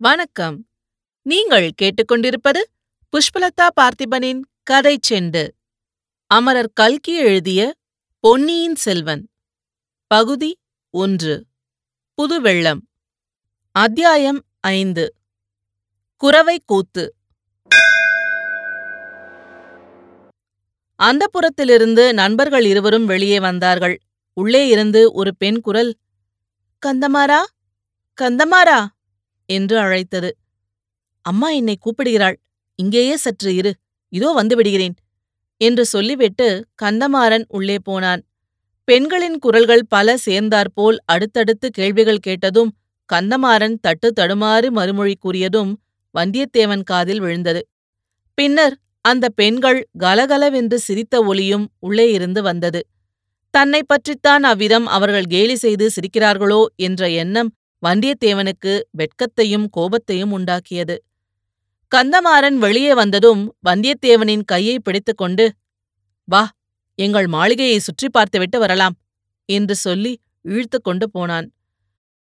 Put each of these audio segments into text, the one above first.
வணக்கம். நீங்கள் கேட்டுக்கொண்டிருப்பது புஷ்பலதா பார்த்திபனின் கதை செண்டு. அமரர் கல்கி எழுதிய பொன்னியின் செல்வன். பகுதி ஒன்று. புதுவெள்ளம். அத்தியாயம் ஐந்து. குறவை கூத்து. அந்தப்புறத்திலிருந்து நண்பர்கள் இருவரும் வெளியே வந்தார்கள். உள்ளே இருந்து ஒரு பெண் குரல் கந்தமாரா கந்தமாரா என்று அழைத்தது. அம்மா என்னை கூப்பிடுகிறாள். இங்கேயே சற்று இரு. இதோ வந்துவிடுகிறேன் என்று சொல்லிவிட்டு கந்தமாறன் உள்ளே போனான். பெண்களின் குரல்கள் பல சேர்ந்தாற்போல் அடுத்தடுத்து கேள்விகள் கேட்டதும் கந்தமாறன் தட்டு தடுமாறு மறுமொழி கூறியதும் வந்தியத்தேவன் காதில் விழுந்தது. பின்னர் அந்த பெண்கள் கலகலவென்று சிரித்த ஒலியும் உள்ளே இருந்து வந்தது. தன்னை பற்றித்தான் அவ்விதம் அவர்கள் கேலி செய்து சிரிக்கிறார்களோ என்ற எண்ணம் வந்தியத்தேவனுக்கு வெட்கத்தையும் கோபத்தையும் உண்டாக்கியது. கந்தமாறன் வெளியே வந்ததும் வந்தியத்தேவனின் கையை பிடித்துக்கொண்டு வா எங்கள் மாளிகையை சுற்றி பார்த்துவிட்டு வரலாம் என்று சொல்லி இழுத்து கொண்டு போனான்.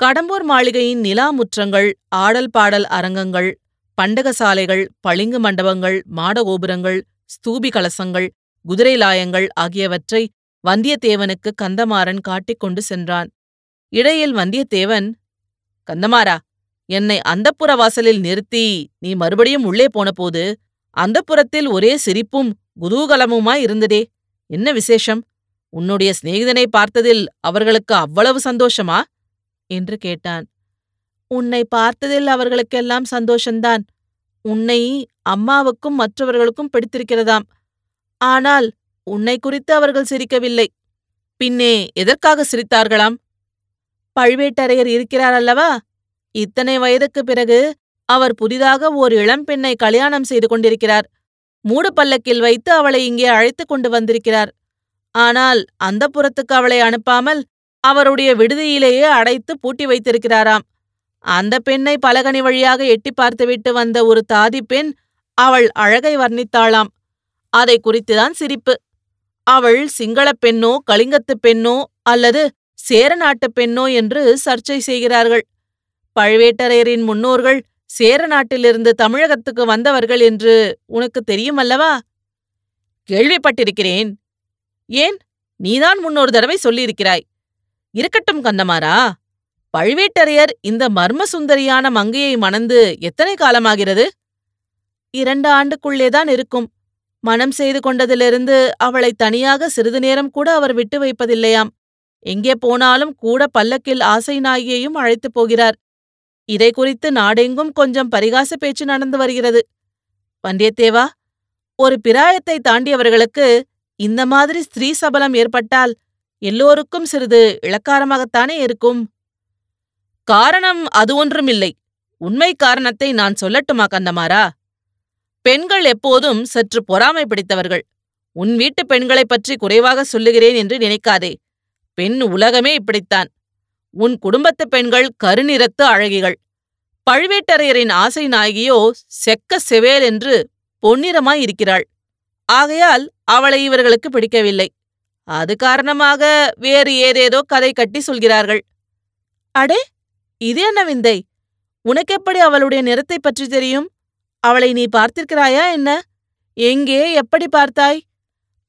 கடம்பூர் மாளிகையின் நிலா முற்றங்கள் ஆடல் பாடல் அரங்கங்கள் பண்டகசாலைகள் பளிங்கு மண்டபங்கள் மாடகோபுரங்கள் ஸ்தூபி கலசங்கள் குதிரை லாயங்கள் ஆகியவற்றை வந்தியத்தேவனுக்கு கந்தமாறன் காட்டிக் கொண்டு சென்றான். இடையில் வந்தியத்தேவன் கந்தமாரா என்னை அந்தப்புற வாசலில் நிறுத்தி நீ மறுபடியும் உள்ளே போனபோது அந்தப்புறத்தில் ஒரே சிரிப்பும் குதூகலமுமாய் இருந்ததே. என்ன விசேஷம்? உன்னுடைய சிநேகிதனை பார்த்ததில் அவர்களுக்கு அவ்வளவு சந்தோஷமா? என்று கேட்டான். உன்னை பார்த்ததில் அவர்களுக்கெல்லாம் சந்தோஷந்தான். உன்னை அம்மாவுக்கும் மற்றவர்களுக்கும் பிடித்திருக்கிறதாம். ஆனால் உன்னை குறித்து அவர்கள் சிரிக்கவில்லை. பின்னே எதற்காக சிரித்தார்களாம்? பழுவேட்டரையர் இருக்கிறார் அல்லவா? இத்தனை வயதுக்குப் பிறகு அவர் புதிதாக ஓர் இளம்பெண்ணை கல்யாணம் செய்து கொண்டிருக்கிறார். மூடு பல்லக்கில் வைத்து அவளை இங்கே அழைத்துக் கொண்டு வந்திருக்கிறார். ஆனால் அந்த புறத்துக்கு அவளை அனுப்பாமல் அவருடைய விடுதியிலேயே அடைத்து பூட்டி வைத்திருக்கிறாராம். அந்த பெண்ணை பலகனி வழியாக எட்டி பார்த்துவிட்டு வந்த ஒரு தாதி பெண் அவள் அழகை வர்ணித்தாளாம். அதை குறித்துதான் சிரிப்பு. அவள் சிங்களப் பெண்ணோ கலிங்கத்துப் பெண்ணோ அல்லது சேர நாட்டுப் பெண்ணோ என்று சர்ச்சை செய்கிறார்கள். பழுவேட்டரையரின் முன்னோர்கள் சேர நாட்டிலிருந்து தமிழகத்துக்கு வந்தவர்கள் என்று உனக்கு தெரியுமல்லவா? கேள்விப்பட்டிருக்கிறேன். ஏன்? நீதான் முன்னொரு தடவை சொல்லியிருக்கிறாய். இருக்கட்டும் கந்தமாரா பழுவேட்டரையர் இந்த மர்ம சுந்தரியான மங்கையை மணந்து எத்தனை காலமாகிறது? இரண்டு ஆண்டுக்குள்ளேதான் இருக்கும். மனம் செய்து கொண்டதிலிருந்து அவளை தனியாக சிறிது நேரம் கூட அவர் விட்டு வைப்பதில்லையாம். எங்கே போனாலும் கூட பல்லக்கில் ஆசை நாயையும் அழைத்துப் போகிறார். இதை குறித்து நாடெங்கும் கொஞ்சம் பரிகாச பேச்சு நடந்து வருகிறது. வந்தியத்தேவா ஒரு பிராயத்தை தாண்டியவர்களுக்கு இந்த மாதிரி ஸ்திரீ சபலம் ஏற்பட்டால் எல்லோருக்கும் சிறிது இளக்காரமாகத்தானே இருக்கும்? காரணம் அது ஒன்றுமில்லை. உண்மை காரணத்தை நான் சொல்லட்டுமா கந்தமாரா பெண்கள் எப்போதும் சற்று பொறாமை பிடித்தவர்கள். உன் வீட்டு பெண்களைப் பற்றி குறைவாக சொல்லுகிறேன் என்று நினைக்காதே. பெண் உலகமே இப்படித்தான். உன் குடும்பத்து பெண்கள் கருநிறத்து அழகிகள். பழுவேட்டரையரின் ஆசை நாயகியோ செக்க செவேல் என்று பொன்னிறமாய் இருக்கிறாள். ஆகையால் அவளை இவர்களுக்கு பிடிக்கவில்லை. அது காரணமாக வேறு ஏதேதோ கதை கட்டி சொல்கிறார்கள். அடே! இது என்ன விந்தை? உனக்கெப்படி அவளுடைய நிறத்தை பற்றி தெரியும்? அவளை நீ பார்த்திருக்கிறாயா என்ன? எங்கே எப்படி பார்த்தாய்?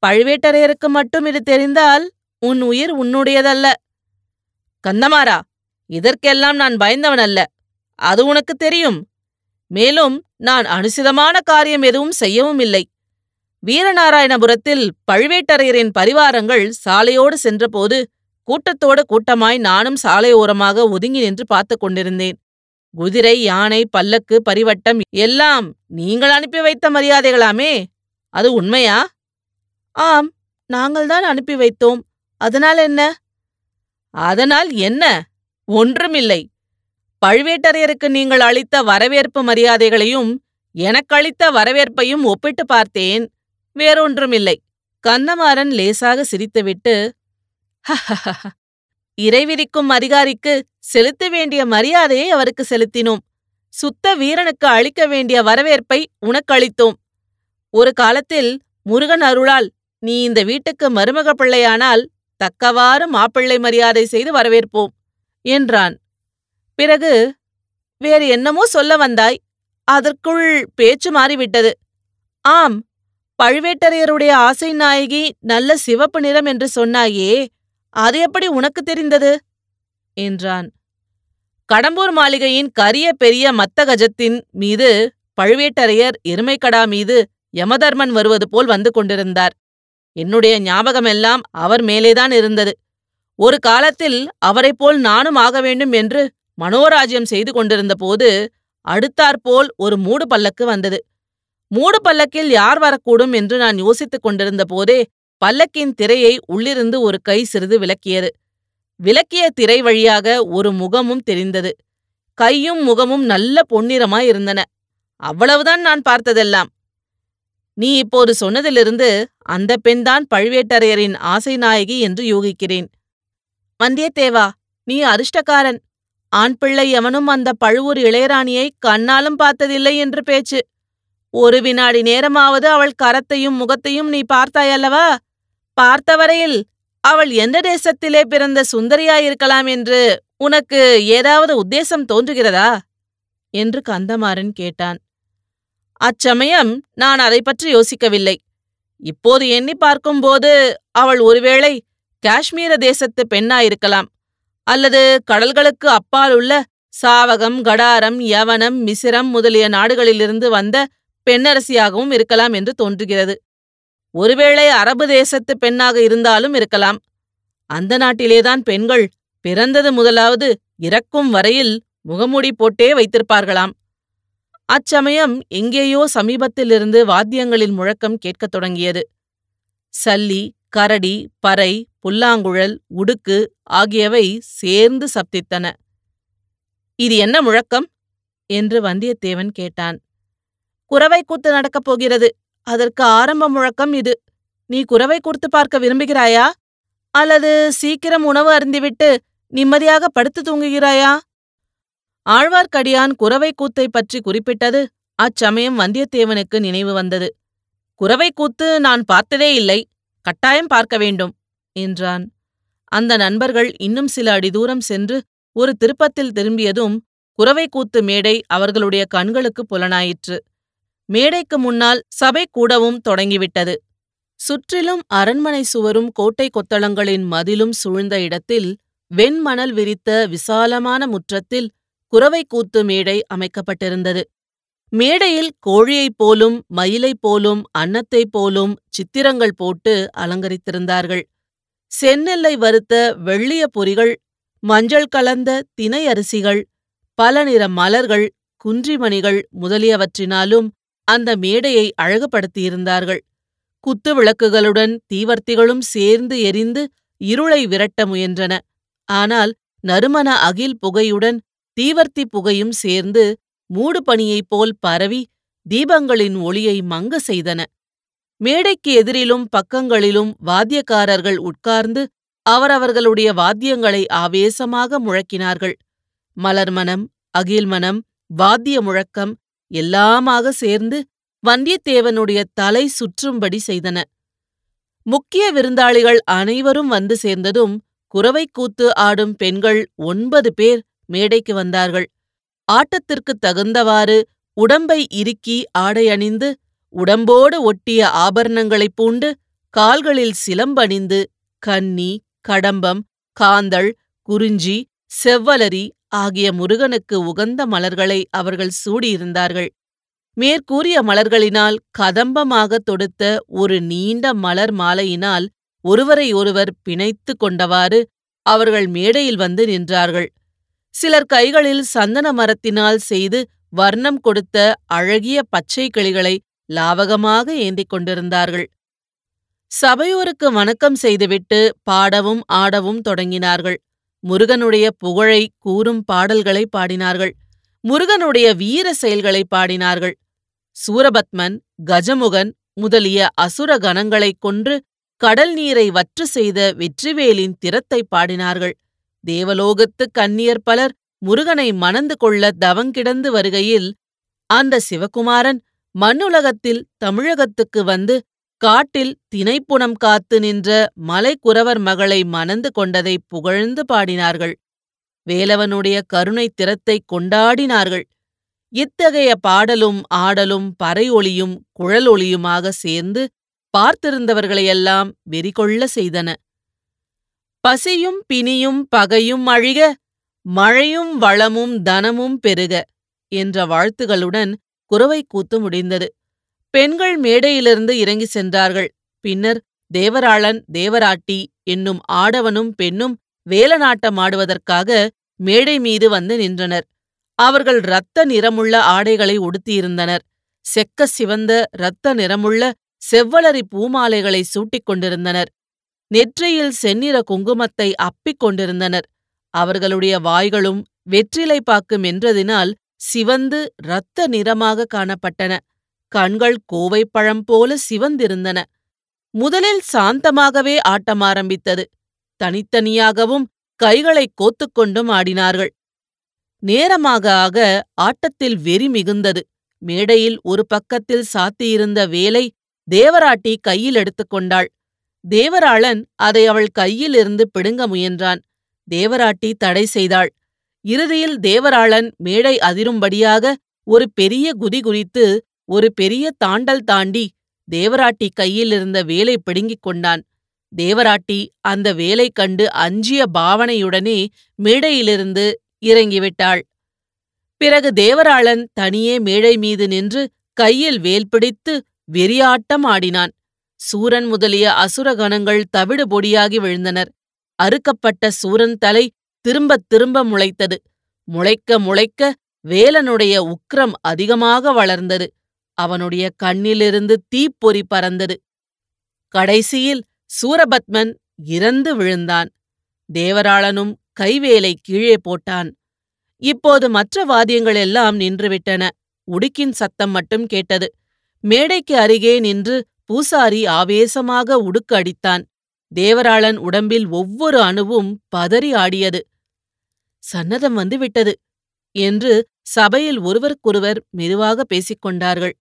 பழுவேட்டரையருக்கு மட்டும் இது தெரிந்தால் உன் உயிர் உன்னுடையதல்ல. கந்தமாரா இதற்கெல்லாம் நான் பயந்தவன் அல்ல அது உனக்கு தெரியும். மேலும் நான் அனுசிதமான காரியம் எதுவும் செய்யவும் இல்லை. வீரநாராயணபுரத்தில் பழுவேட்டரையரின் பரிவாரங்கள் சாலையோடு சென்றபோது கூட்டத்தோடு கூட்டமாய் நானும் சாலையோரமாக ஒதுங்கி நின்று பார்த்து கொண்டிருந்தேன். குதிரை யானை பல்லக்கு பரிவட்டம் எல்லாம் நீங்கள் அனுப்பி வைத்த மரியாதைகளாமே. அது உண்மையா? ஆம் நாங்கள்தான் அனுப்பி வைத்தோம். அதனால் என்ன? அதனால் என்ன? ஒன்றுமில்லை. பழுவேட்டரையருக்கு நீங்கள் அளித்த வரவேற்பு மரியாதைகளையும் எனக்கு அளித்த வரவேற்பையும் ஒப்பிட்டு பார்த்தேன். வேறொன்றுமில்லை. கந்தமாறன் லேசாக சிரித்துவிட்டு இறைவிரிக்கும் அதிகாரிக்கு செலுத்த வேண்டிய மரியாதையை அவருக்கு செலுத்தினோம். சுத்த வீரனுக்கு அளிக்க வேண்டிய வரவேற்பை உனக்கு அளித்தோம். ஒரு காலத்தில் முருகன் அருளால் நீ இந்த வீட்டுக்கு மருமக பிள்ளையானால் தக்கவாறு மாப்பிள்ளை மரியாதை செய்து வரவேற்போம் என்றான். பிறகு வேறு என்னமோ சொல்ல வந்தாய் அதற்குள் பேச்சு மாறிவிட்டது. ஆம் பழுவேட்டரையருடைய ஆசை நாயகி நல்ல சிவப்பு நிறம் என்று சொன்னாயே அது எப்படி உனக்கு தெரிந்தது? என்றான். கடம்பூர் மாளிகையின் கரிய பெரிய மத்தகஜத்தின் மீது பழுவேட்டரையர் எருமைக்கடா மீது யமதர்மன் வருவது போல் வந்து கொண்டிருந்தார். என்னுடைய ஞாபகமெல்லாம் அவர் மேலேதான் இருந்தது. ஒரு காலத்தில் அவரைப் போல் நானும் ஆக வேண்டும் என்று மனோராஜ்யம் செய்து கொண்டிருந்த போது அடுத்தாற்போல் ஒரு மூடு பல்லக்கு வந்தது. மூடு பல்லக்கில் யார் வரக்கூடும் என்று நான் யோசித்துக் கொண்டிருந்த போதே பல்லக்கின் திரையை உள்ளிருந்து ஒரு கை சிறிது விலக்கியது. விலக்கிய திரை வழியாக ஒரு முகமும் தெரிந்தது. கையும் முகமும் நல்ல பொன்னிறமாயிருந்தன அவ்வளவுதான் நான் பார்த்ததெல்லாம். நீ இப்போது சொன்னதிலிருந்து அந்த பெண்தான் பழுவேட்டரையரின் ஆசை நாயகி என்று யூகிக்கிறேன். வந்தியத்தேவா நீ அதிர்ஷ்டக்காரன். ஆண் பிள்ளை எவனும் அந்த பழுவூர் இளையராணியை கண்ணாலும் பார்த்ததில்லை என்று பேச்சு. ஒரு வினாடி நேரமாவது அவள் கரத்தையும் முகத்தையும் நீ பார்த்தாயல்லவா? பார்த்தவரையில் அவள் எந்த தேசத்திலே பிறந்த சுந்தரியாயிருக்கலாம் என்று உனக்கு ஏதாவது உத்தேசம் தோன்றுகிறதா? என்று கந்தமாறன் கேட்டான். அச்சமயம் நான் அதை பற்றி யோசிக்கவில்லை. இப்போது எண்ணி பார்க்கும்போது அவள் ஒருவேளை காஷ்மீர தேசத்து பெண்ணாயிருக்கலாம். அல்லது கடல்களுக்கு அப்பால் உள்ள சாவகம் கடாரம் யவனம் மிசிரம் முதலிய நாடுகளிலிருந்து வந்த பெண்ணரசியாகவும் இருக்கலாம் என்று தோன்றுகிறது. ஒருவேளை அரபு தேசத்து பெண்ணாக இருந்தாலும் இருக்கலாம். அந்த நாட்டிலேதான் பெண்கள் பிறந்தது முதலாவது இறக்கும் வரையில் முகமூடி போட்டே வைத்திருப்பார்களாம். அச்சமயம் எங்கேயோ சமீபத்திலிருந்து வாத்தியங்களின் முழக்கம் கேட்கத் தொடங்கியது. சல்லி கரடி பறை புல்லாங்குழல் உடுக்கு ஆகியவை சேர்ந்து சப்தித்தன. இது என்ன முழக்கம்? என்று வந்தியத்தேவன் கேட்டான். குறவை கூத்து நடக்கப் போகிறது. அதற்கு ஆரம்ப முழக்கம் இது. நீ குறவை கூர்த்து பார்க்க விரும்புகிறாயா? அல்லது சீக்கிரம் உணவு அருந்திவிட்டு நிம்மதியாக படுத்து தூங்குகிறாயா? ஆழ்வார்க்கடியான் குரவைக்கூத்தைப் பற்றி குறிப்பிட்டது அச்சமயம் வந்தியத்தேவனுக்கு நினைவு வந்தது. குரவைக்கூத்து நான் பார்த்ததே இல்லை கட்டாயம் பார்க்க வேண்டும் என்றான். அந்த நண்பர்கள் இன்னும் சில அடி தூரம் சென்று ஒரு திருப்பத்தில் திரும்பியதும் குரவைக்கூத்து கூத்து மேடை அவர்களுடைய கண்களுக்கு புலனாயிற்று. மேடைக்கு முன்னால் சபை கூடவும் தொடங்கிவிட்டது. சுற்றிலும் அரண்மனை சுவரும் கோட்டை கொத்தளங்களின் மதிலும் சூழ்ந்த இடத்தில் வெண்மணல் விரித்த விசாலமான முற்றத்தில் குரவைக்கூத்து கூத்து மேடை அமைக்கப்பட்டிருந்தது. மேடையில் கோழியைப் போலும் மயிலைப் போலும் அன்னத்தைப் போலும் சித்திரங்கள் போட்டு அலங்கரித்திருந்தார்கள். செந்நெல்லை வறுத்த வெள்ளிய பொறிகள் மஞ்சள் கலந்த தினை அரிசிகள் பல நிற மலர்கள் குன்றிமணிகள் முதலியவற்றினாலும் அந்த மேடையை அழகுபடுத்தியிருந்தார்கள். குத்து விளக்குகளுடன் தீவர்த்திகளும் சேர்ந்து எரிந்து இருளை விரட்ட முயன்றன. ஆனால் நறுமண அகில் புகையுடன் தீவர்த்தி புகையும் சேர்ந்து மூடு பனியைப் போல் பரவி தீபங்களின் ஒளியை மங்க செய்தன. மேடைக்கு எதிரிலும் பக்கங்களிலும் வாத்தியக்காரர்கள் உட்கார்ந்து அவரவர்களுடைய வாத்தியங்களை ஆவேசமாக முழக்கினார்கள். மலர்மனம் அகில்மனம் வாத்திய முழக்கம் எல்லாமாக சேர்ந்து வந்தியத்தேவனுடைய தலை சுற்றும்படி செய்தன. முக்கிய விருந்தாளிகள் அனைவரும் வந்து சேர்ந்ததும் குறவைக்கூத்து ஆடும் பெண்கள் ஒன்பது பேர் மேடைக்கு வந்தார்கள். ஆட்டத்திற்குத் தகுந்தவாறு உடம்பை இறுக்கி ஆடை அணிந்து உடம்போடு ஒட்டிய ஆபரணங்களைப் பூண்டு கால்களில் சிலம்பணிந்து கன்னி கடம்பம் காந்தள் குறிஞ்சி செவ்வலரி ஆகிய முருகனுக்கு உகந்த மலர்களை அவர்கள் சூடியிருந்தார்கள். மேற்கூறிய மலர்களினால் கதம்பமாகத் தொடுத்த ஒரு நீண்ட மலர் மாலையினால் ஒருவரை ஒருவர் பிணைத்து கொண்டவாறு அவர்கள் மேடையில் வந்து நின்றார்கள். சிலர் கைகளில் சந்தன மரத்தினால் செய்து வர்ணம் கொடுத்த அழகிய பச்சை கிளிகளை லாவகமாக ஏந்திக் கொண்டிருந்தார்கள். சபையோருக்கு வணக்கம் செய்துவிட்டு பாடவும் ஆடவும் தொடங்கினார்கள். முருகனுடைய புகழை கூறும் பாடல்களை பாடினார்கள். முருகனுடைய வீர செயல்களை பாடினார்கள். சூரபத்மன் கஜமுகன் முதலிய அசுர கணங்களைக் கொன்று கடல் நீரை வற்று செய்த வெற்றிவேலின் திறத்தை பாடினார்கள். தேவலோகத்து கன்னியர் பலர் முருகனை மணந்து கொள்ள தவங்கிடந்து வருகையில் அந்த சிவகுமாரன் மண்ணுலகத்தில் தமிழகத்துக்கு வந்து காட்டில் தினைப்புணம் காத்து நின்ற மலைக்குறவர் மகளை மணந்து கொண்டதை புகழ்ந்து பாடினார்கள். வேலவனுடைய கருணை திறத்தை கொண்டாடினார்கள். இத்தகைய பாடலும் ஆடலும் பறையொலியும் குழலொலியுமாக சேர்ந்து பார்த்திருந்தவர்களையெல்லாம் வெறிகொள்ள செய்தன. பசியும் பிணியும் பகையும் அழிக மழையும் வளமும் தனமும் பெருக என்ற வாழ்த்துகளுடன் குறவை கூத்து முடிந்தது. பெண்கள் மேடையிலிருந்து இறங்கி சென்றார்கள். பின்னர் தேவராளன் தேவராட்டி என்னும் ஆடவனும் பெண்ணும் வேலநாட்டமாடுவதற்காக மேடை மீது வந்து நின்றனர். அவர்கள் இரத்த நிறமுள்ள ஆடைகளை உடுத்தியிருந்தனர். செக்க சிவந்த இரத்த நிறமுள்ள செவ்வளரி பூமாலைகளை சூட்டிக் கொண்டிருந்தனர். நெற்றியில் செந்நிற குங்குமத்தை அப்பிக் கொண்டிருந்தனர். அவர்களுடைய வாய்களும் வெற்றிலை பாக்கு மென்றதினால் சிவந்து இரத்த நிறமாக காணப்பட்டன. கண்கள் கோவைப்பழம் போல சிவந்திருந்தன. முதலில் சாந்தமாகவே ஆட்டம் ஆரம்பித்தது. தனித்தனியாகவும் கைகளைக் கோத்துக்கொண்டும் ஆடினார்கள். நேரமாக ஆக ஆட்டத்தில் வெறி மிகுந்தது. மேடையில் ஒரு பக்கத்தில் சாத்தியிருந்த வேலை தேவராட்டி கையில் எடுத்துக்கொண்டாள் தேவராளன் அதை அவள் கையிலிருந்து பிடுங்க முயன்றான். தேவராட்டி தடை செய்தாள். இறுதியில் தேவராளன் மேடை அதிரும்படியாக ஒரு பெரிய குதி குறித்து ஒரு பெரிய தாண்டல் தாண்டி தேவராட்டி கையிலிருந்த வேலை பிடுங்கிக் கொண்டான். தேவராட்டி அந்த வேலை கண்டு அஞ்சிய பாவனையுடனே மேடையிலிருந்து இறங்கிவிட்டாள். பிறகு தேவராளன் தனியே மேடை மீது நின்று கையில் வேல் பிடித்து வெறியாட்டம் ஆடினான். சூரன் முதலிய அசுரகணங்கள் தவிடு பொடியாகி விழுந்தனர். அறுக்கப்பட்ட சூரன் தலை திரும்பத் திரும்ப முளைத்தது. முளைக்க முளைக்க வேலனுடைய உக்ரம் அதிகமாக வளர்ந்தது. அவனுடைய கண்ணிலிருந்து தீப்பொறி பறந்தது. கடைசியில் சூரபத்மன் இறந்து விழுந்தான். தேவராளனும் கைவேலை கீழே போட்டான். இப்போது மற்ற வாத்தியங்கள் எல்லாம் நின்றுவிட்டன. உடுக்கின் சத்தம் மட்டும் கேட்டது. மேடைக்கு அருகே நின்று பூசாரி ஆவேசமாக உடுக்கு அடித்தான். தேவராளன் உடம்பில் ஒவ்வொரு அணுவும் பதறி ஆடியது. சன்னதம் வந்துவிட்டது என்று சபையில் ஒருவருக்கொருவர் மெதுவாக பேசிக் கொண்டார்கள்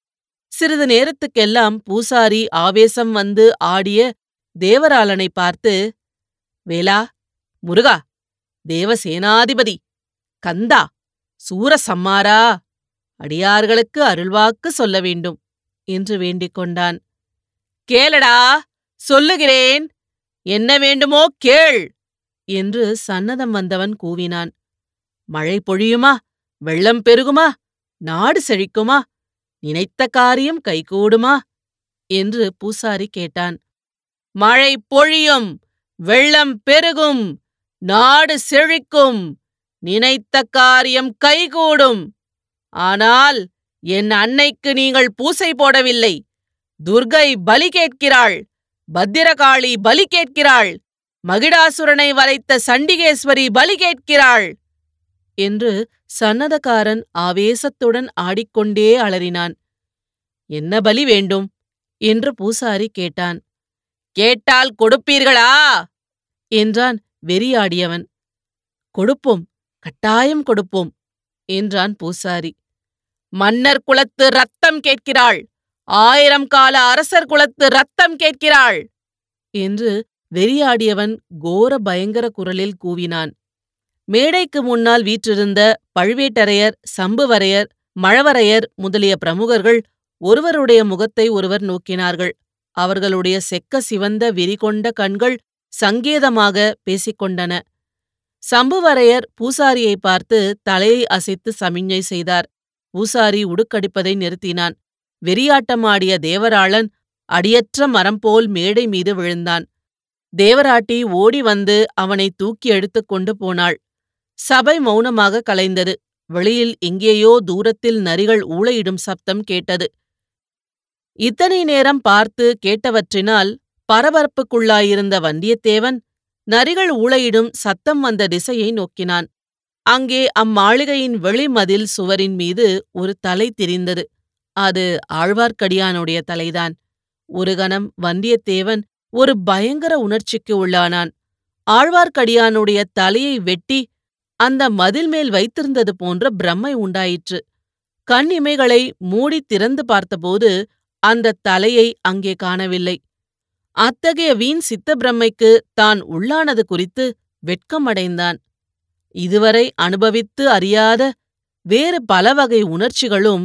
சிறிது நேரத்துக்கெல்லாம் பூசாரி ஆவேசம் வந்து ஆடிய தேவராளனை பார்த்து வேலா முருகா தேவசேனாதிபதி கந்தா சூரசம்மாரா அடியார்களுக்கு அருள்வாக்கு சொல்ல வேண்டும் என்று வேண்டிக் கொண்டான் கேளடா சொல்லுகிறேன். என்ன வேண்டுமோ கேள் என்று சன்னதம் வந்தவன் கூவினான். மழை பொழியுமா? வெள்ளம் பெருகுமா? நாடு செழிக்குமா? நினைத்த காரியம் கைகூடுமா? என்று பூசாரி கேட்டான். மழை பொழியும் வெள்ளம் பெருகும் நாடு செழிக்கும் நினைத்த காரியம் கைகூடும். ஆனால் என் அன்னைக்கு நீங்கள் பூசை போடவில்லை. துர்கை பலி கேட்கிறாள். பத்திரகாளி பலி கேட்கிறாள். மகிடாசுரனை வளைத்த சண்டிகேஸ்வரி பலி கேட்கிறாள். என்று சன்னதக்காரன் ஆவேசத்துடன் ஆடிக்கொண்டே அலறினான். என்ன பலி வேண்டும்? என்று பூசாரி கேட்டான். கேட்டால் கொடுப்பீர்களா? என்றான் வெறியாடியவன். கொடுப்போம் கட்டாயம் கொடுப்போம் என்றான் பூசாரி. மன்னர் குலத்து ரத்தம் கேட்கிறாள். ஆயிரம் கால அரசர் குலத்து ரத்தம் கேட்கிறாள். என்று வெறியாடியவன் கோர பயங்கர குரலில் கூவினான். மேடைக்கு முன்னால் வீற்றிருந்த பழுவேட்டரையர் சம்புவரையர் மழவரையர் முதலிய பிரமுகர்கள் ஒருவருடைய முகத்தை ஒருவர் நோக்கினார்கள். அவர்களுடைய செக்க சிவந்த வெறிகொண்ட கண்கள் சங்கேதமாக பேசிக்கொண்டன சம்புவரையர் பூசாரியை பார்த்து தலையை அசைத்து சமிஞ்ஞை செய்தார். பூசாரி உடுக்கடிப்பதை நிறுத்தினான். வெறியாட்டமாடிய தேவராளன் அடியற்ற மரம் போல் மேடை மீது விழுந்தான். தேவராட்டி ஓடி வந்து அவனை தூக்கி எடுத்துக் கொண்டு போனாள். சபை மௌனமாக கலைந்தது. வெளியில் எங்கேயோ தூரத்தில் நரிகள் ஊளையிடும் சப்தம் கேட்டது. இத்தனை நேரம் பார்த்து கேட்டவற்றினால் பரபரப்புக்குள்ளாயிருந்த வந்தியத்தேவன் நரிகள் ஊளையிடும் சத்தம் வந்த திசையை நோக்கினான். அங்கே அம்மாளிகையின் வெளிமதில் சுவரின் மீது ஒரு தலை தெரிந்தது. அது ஆழ்வார்க்கடியானுடைய தலைதான். ஒரு கணம் வந்தியத்தேவன் ஒரு பயங்கர உணர்ச்சிக்கு உள்ளானான். ஆழ்வார்க்கடியானுடைய தலையை வெட்டி அந்த மதில் மேல் வைத்திருந்தது போன்ற பிரம்மை உண்டாயிற்று. கண் இமைகளை மூடி திறந்து பார்த்தபோது அந்த தலையை அங்கே காணவில்லை. அத்தகைய வீண் சித்த பிரம்மைக்கு தான் உள்ளானது குறித்து வெட்கமடைந்தான் இதுவரை அனுபவித்து அறியாத வேறு பல வகை உணர்ச்சிகளும்